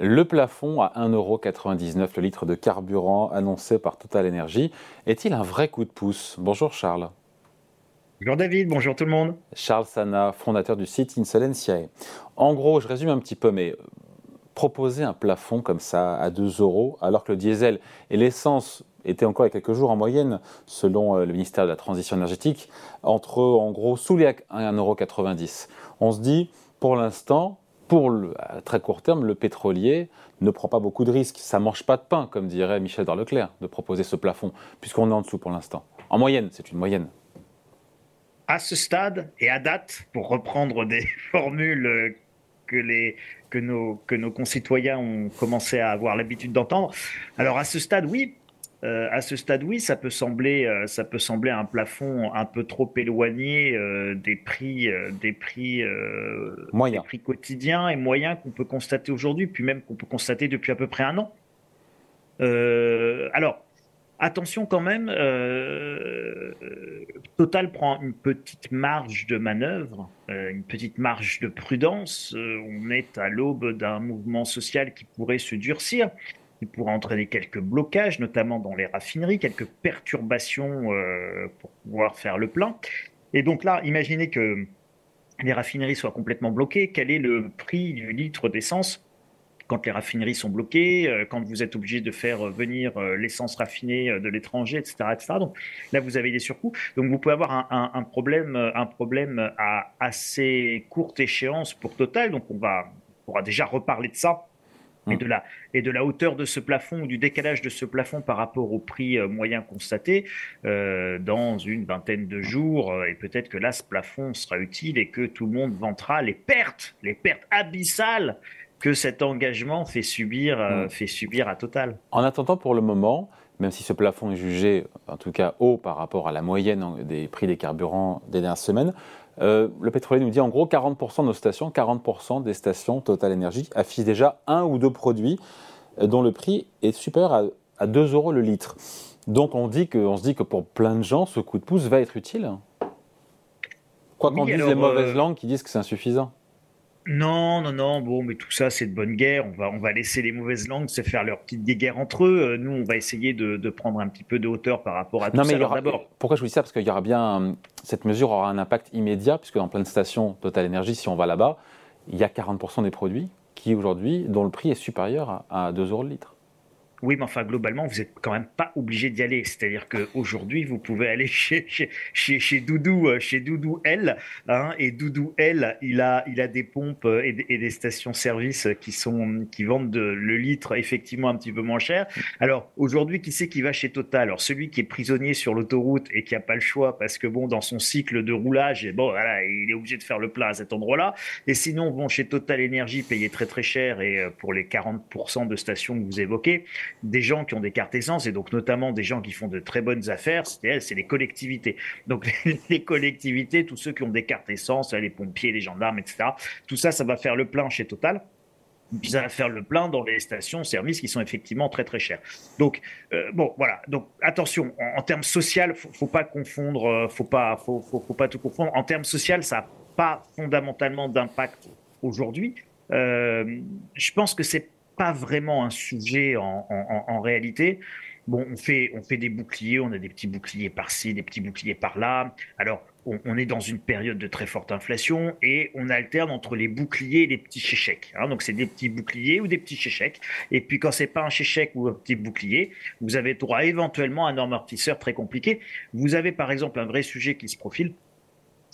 Le plafond à 1,99€ le litre de carburant annoncé par Total Energy est-il un vrai coup de pouce? Bonjour Charles. Bonjour David, bonjour tout le monde. Charles Sana, fondateur du site Insolentiae. En gros, je résume un petit peu, mais proposer un plafond comme ça à 2 euros, alors que le diesel et l'essence étaient encore il y a quelques jours en moyenne, selon euh, le ministère de la Transition énergétique, entre en gros sous les 1,90€. On se dit, pour l'instant, pour le, très court terme, le pétrolier ne prend pas beaucoup de risques. Ça mange pas de pain, comme dirait Michel Darleclerc, de proposer ce plafond, puisqu'on est en dessous pour l'instant. En moyenne, c'est une moyenne. À ce stade et à date, pour reprendre des formules que, les, que, nos, que nos concitoyens ont commencé à avoir l'habitude d'entendre, alors à ce stade, oui, euh, à ce stade, oui, ça peut sembler, euh, ça peut sembler un plafond un peu trop éloigné euh, des prix, des prix, des prix quotidiens et moyens qu'on peut constater aujourd'hui, puis même qu'on peut constater depuis à peu près un an. alors, attention quand même, Total prend une petite marge de manœuvre, une petite marge de prudence. on est à l'aube d'un mouvement social qui pourrait se durcir qui pourrait entraîner quelques blocages, notamment dans les raffineries, quelques perturbations euh, pour pouvoir faire le plein. Et donc là, imaginez que les raffineries soient complètement bloquées. Quel est le prix du litre d'essence quand les raffineries sont bloquées, euh, quand vous êtes obligé de faire venir euh, l'essence raffinée de l'étranger, etc., etc. Donc là, vous avez des surcoûts. Donc vous pouvez avoir un, un problème, un problème à assez courte échéance pour Total. Donc on va, on pourra déjà reparler de ça et, mm. de la, et de la hauteur de ce plafond ou du décalage de ce plafond par rapport au prix euh, moyen constaté euh, dans une vingtaine de jours. Euh, et peut-être que là, ce plafond sera utile et que tout le monde vantera les pertes, les pertes abyssales que cet engagement fait subir, mm. fait subir à Total. En attendant, pour le moment, même si ce plafond est jugé, en tout cas haut par rapport à la moyenne des prix des carburants des dernières semaines, euh, le pétrolier nous dit en gros 40% de nos stations, 40% des stations Total Energy affichent déjà un ou deux produits euh, dont le prix est supérieur à, 2 euros le litre. Donc on, dit que, on se dit que pour plein de gens, ce coup de pouce va être utile. Quoi qu'on dise les mauvaises euh, langues qui disent que c'est insuffisant. Non, non, non, bon, mais tout ça, c'est de bonne guerre. On va, on va laisser les mauvaises langues se faire leur petite guerre entre eux. Nous, on va essayer de, prendre un petit peu de hauteur par rapport à tout non, mais ça. D'abord, pourquoi je vous dis ça? Parce qu'il y aura bien. Cette mesure aura un impact immédiat, puisque dans plein de stations Total Energy, si on va là-bas, il y a 40% des produits qui, aujourd'hui, dont le prix est supérieur à, à 2 euros le litre. Oui, mais enfin, globalement, vous n'êtes quand même pas obligé d'y aller. C'est-à-dire qu'aujourd'hui, vous pouvez aller chez, chez, chez, Doudou, euh, chez Doudou L. Hein, et Doudou L, il a, il a des pompes et des, stations-service qui, sont, qui vendent le litre effectivement un petit peu moins cher. Alors, aujourd'hui, qui c'est qui va chez Total? Alors, celui qui est prisonnier sur l'autoroute et qui n'a pas le choix parce que, bon, dans son cycle de roulage, bon, voilà, il est obligé de faire le plein à cet endroit-là. Et sinon, bon, chez Total Énergie, payer très très cher et euh, pour les 40% de stations que vous évoquez, des gens qui ont des cartes essence et donc notamment des gens qui font de très bonnes affaires, c'est les collectivités. Donc les collectivités, tous ceux qui ont des cartes essence, les pompiers, les gendarmes, etc. Tout ça, ça va faire le plein chez Total. Ça va faire le plein dans les stations-service qui sont effectivement très très chères. Donc euh, bon voilà. Donc attention en, termes social, faut, faut pas confondre, euh, faut pas, faut, faut, pas tout confondre. En termes social, ça n'a pas fondamentalement d'impact aujourd'hui. Euh, je pense que c'est pas vraiment un sujet en, réalité. Bon, on fait, on fait des boucliers, on a des petits boucliers par-ci, des petits boucliers par-là. Alors, on, est dans une période de très forte inflation et on alterne entre les boucliers et les petits chéchèques. Hein. donc, c'est des petits boucliers ou des petits chéchèques. Et puis, quand c'est pas un chéchèque ou un petit bouclier, vous avez droit éventuellement à un amortisseur très compliqué. Vous avez, par exemple, un vrai sujet qui se profile,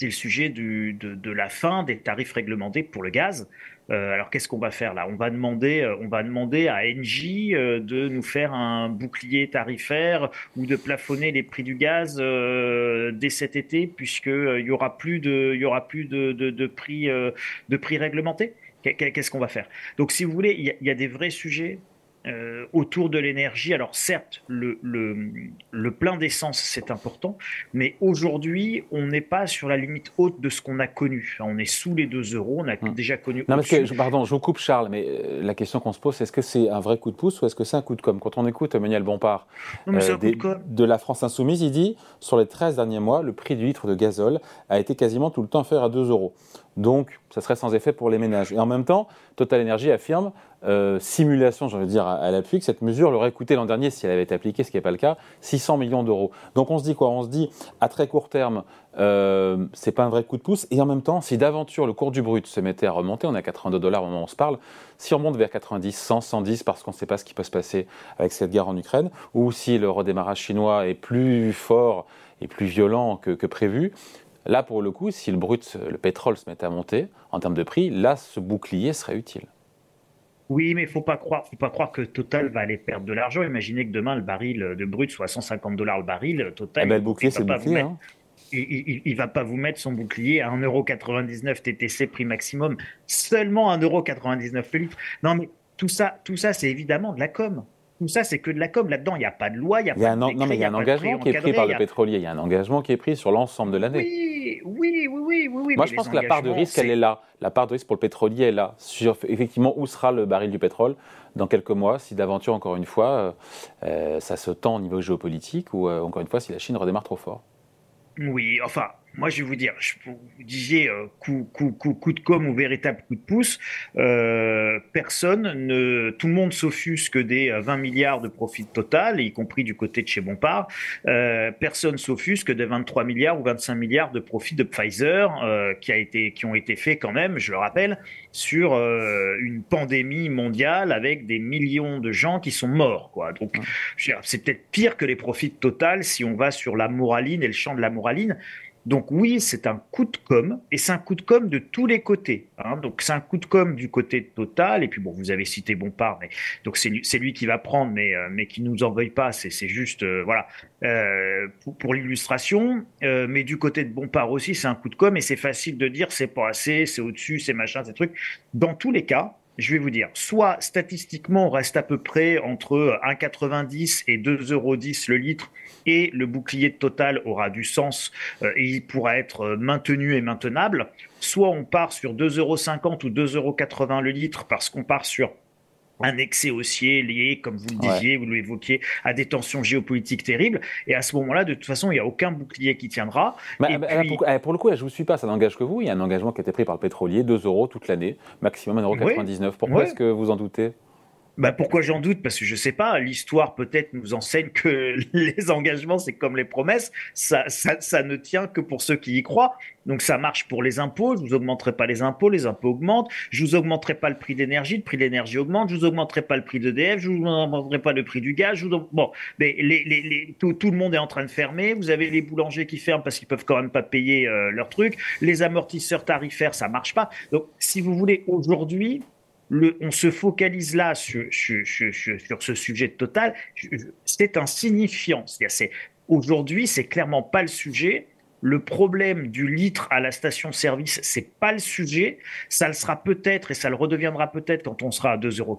c'est le sujet de, de, la fin des tarifs réglementés pour le gaz. Euh, alors qu'est-ce qu'on va faire là? On va demander, euh, on va demander à Engie euh, de nous faire un bouclier tarifaire ou de plafonner les prix du gaz dès cet été, puisqu'il y aura plus de, il y aura plus de, de, prix, de prix réglementés? Qu'est-ce qu'on va faire? Donc, si vous voulez, il y, a des vrais sujets euh, autour de l'énergie. Alors certes, le, le, plein d'essence, c'est important, mais aujourd'hui, on n'est pas sur la limite haute de ce qu'on a connu. On est sous les 2 euros, on a hum. déjà connu... Non, parce que, pardon, je vous coupe Charles, mais euh, la question qu'on se pose, est-ce que c'est un vrai coup de pouce ou est-ce que c'est un coup de com' Quand on écoute Emmanuel Bompard euh, de, de la France Insoumise, il dit, sur les 13 derniers mois, le prix du litre de gazole a été quasiment tout le temps inférieur à 2 euros. Donc, ça serait sans effet pour les ménages. Et en même temps, Total Energy affirme, euh, simulation, j'ai envie de dire, à, l'appui, que cette mesure l'aurait coûté l'an dernier, si elle avait été appliquée, ce qui n'est pas le cas, 600 millions d'euros. Donc on se dit quoi? On se dit, à très court terme, euh, c'est pas un vrai coup de pouce. Et en même temps, si d'aventure le cours du brut se mettait à remonter, on est à 82 dollars au moment où on se parle, si on monte vers 90, 100, 110, parce qu'on ne sait pas ce qui peut se passer avec cette guerre en Ukraine, ou si le redémarrage chinois est plus fort et plus violent que, que prévu, Là, pour le coup, si le brut, le pétrole se mettait à monter en termes de prix, là, ce bouclier serait utile. Oui, mais il faut pas croire, faut pas croire que Total va aller perdre de l'argent. Imaginez que demain le baril de brut soit 150 dollars le baril. Total. Eh ben, le bouclier, c'est le bouclier. Hein. il, ne va pas vous mettre son bouclier à 1,99€ TTC prix maximum, seulement 1,99€ le litre. Non, mais tout ça, tout ça, c'est évidemment de la com. Tout ça, c'est que de la com. Là-dedans, il n'y a pas de loi, il n'y a, pas de Non, mais il y a un engagement qui est pris par le pétrolier. Il y a un engagement qui est pris sur l'ensemble de l'année. Oui, oui, oui, oui, oui. Moi, je pense que la part de risque, elle est là. La part de risque pour le pétrolier est là. Sur effectivement où sera le baril du pétrole dans quelques mois, si d'aventure, encore une fois, euh, euh, ça se tend au niveau géopolitique ou, euh, encore une fois, si la Chine redémarre trop fort. Oui, enfin, moi, je vais vous dire, je, vous disiez euh, coup, coup, coup, coup, de com ou véritable coup de pouce. Euh, personne, ne, tout le monde s'offusque des 20 euh, milliards de profit total, y compris du côté de chez Bompard. Euh, personne s'offusque des 23 milliards ou 25 milliards de profit de Pfizer euh, qui, a été, qui ont été faits quand même, je le rappelle, sur euh, une pandémie mondiale avec des millions de gens qui sont morts. Quoi. Donc, c'est peut-être pire que les profits total si on va sur la moraline et le champ de la moraline. Donc oui, c'est un coup de com, et c'est un coup de com de tous les côtés. Hein. Donc c'est un coup de com du côté Total, et puis bon, vous avez cité Bompard, mais donc c'est lui, qui va prendre, mais, euh, mais qui nous en veuille pas, c'est juste, euh, voilà, euh, pour, l'illustration. mais du côté de Bompard aussi, c'est un coup de com, et c'est facile de dire c'est pas assez, c'est au-dessus, c'est machin, ces trucs. Dans tous les cas, je vais vous dire, soit statistiquement, on reste à peu près entre 1,90 et 2,10 euros le litre, et le bouclier total aura du sens euh, et il pourra être euh, maintenu et maintenable. Soit on part sur 2,50 euros ou 2,80 euros le litre parce qu'on part sur un excès haussier lié, comme vous le disiez, vous l'évoquiez, à des tensions géopolitiques terribles. Et à ce moment-là, de toute façon, il n'y a aucun bouclier qui tiendra. Eh, pour, le coup, je ne vous suis pas, ça n'engage que vous. Il y a un engagement qui a été pris par le pétrolier, 2 euros toute l'année, maximum 1,99 euros. Pourquoi est-ce que vous en doutez? Bah pourquoi j'en doute? Parce que je sais pas, l'histoire peut-être nous enseigne que les engagements, c'est comme les promesses, ça, ça, ça, ne tient que pour ceux qui y croient. Donc ça marche pour les impôts, je vous augmenterai pas les impôts, les impôts augmentent, je vous augmenterai pas le prix d'énergie, le prix de l'énergie augmente, je vous augmenterai pas le prix d'EDF, je vous augmenterai pas le prix du gaz, bon, mais les, les, les, tout, tout, le monde est en train de fermer, vous avez les boulangers qui ferment parce qu'ils peuvent quand même pas payer euh, leurs trucs, les amortisseurs tarifaires, ça marche pas. Donc si vous voulez, aujourd'hui, on se focalise là sur, ce sujet total, c'est insignifiant. C'est, aujourd'hui, c'est clairement pas le sujet. Le problème du litre à la station-service, c'est pas le sujet. Ça le sera peut-être et ça le redeviendra peut-être quand on sera à 2,40 euros.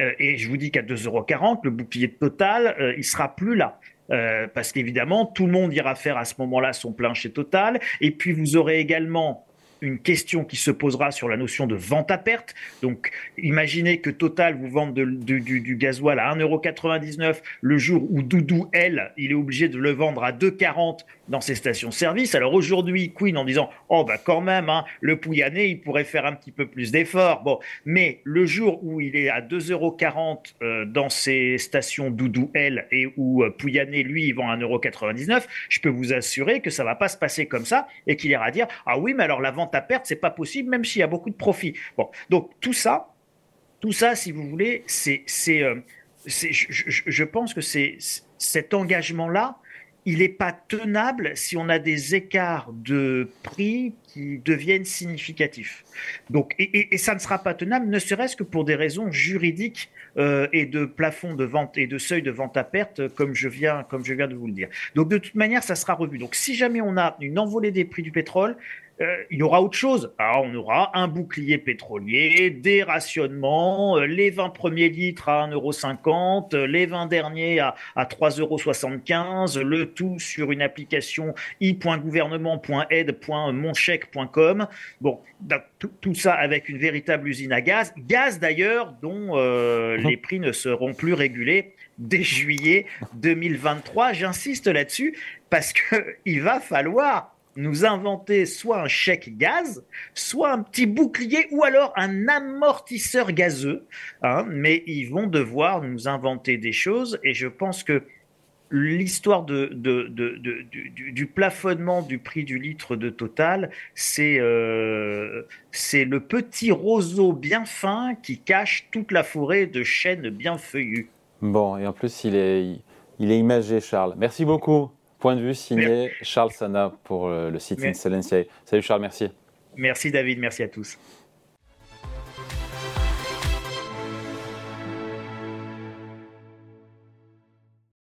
Euh, et je vous dis qu'à 2,40 euros, le bouclier total, euh, il sera plus là. Euh, parce qu'évidemment, tout le monde ira faire à ce moment-là son plein chez Total. Et puis, vous aurez également une question qui se posera sur la notion de vente à perte. Donc, imaginez que Total vous vende du, du, gasoil à 1,99€ le jour où Doudou, elle, il est obligé de le vendre à 2,40€ dans ses stations-service. Alors aujourd'hui, Queen en disant oh bah quand même, hein, le Pouyanné, il pourrait faire un petit peu plus d'efforts. Bon, mais le jour où il est à 2,40€ euh, dans ses stations Doudou L et où euh, lui il vend à 1,99€, je peux vous assurer que ça va pas se passer comme ça et qu'il ira dire ah oui mais alors la vente à perte c'est pas possible même s'il y a beaucoup de profit. Bon, donc tout ça, tout ça si vous voulez, c'est c'est euh, je, pense que c'est cet engagement là il n'est pas tenable si on a des écarts de prix qui deviennent significatifs. Donc, et, ça ne sera pas tenable, ne serait-ce que pour des raisons juridiques euh, et de plafond de vente et de seuil de vente à perte, comme je viens, comme je viens de vous le dire. Donc, de toute manière, ça sera revu. Donc, si jamais on a une envolée des prix du pétrole, euh, il y aura autre chose. Alors, on aura un bouclier pétrolier, des rationnements, euh, les 20 premiers litres à 1,50€, euh, les 20 derniers à, à 3,75€, le tout sur une application i.gouvernement.aide.monchèque.com. Bon, tout, ça avec une véritable usine à gaz. Gaz d'ailleurs dont mmh. les prix ne seront plus régulés dès juillet 2023. J'insiste là-dessus parce qu'il va falloir nous inventer soit un chèque gaz, soit un petit bouclier ou alors un amortisseur gazeux. Hein. mais ils vont devoir nous inventer des choses et je pense que l'histoire de, du, plafonnement du prix du litre de Total, euh, c'est le petit roseau bien fin qui cache toute la forêt de chênes bien feuillus. Bon, et en plus, il est, il est imagé, Charles. Merci beaucoup. Point de vue signé Charles Sana pour euh, le site Insolentiae. Salut Charles, merci. Merci David, merci à tous.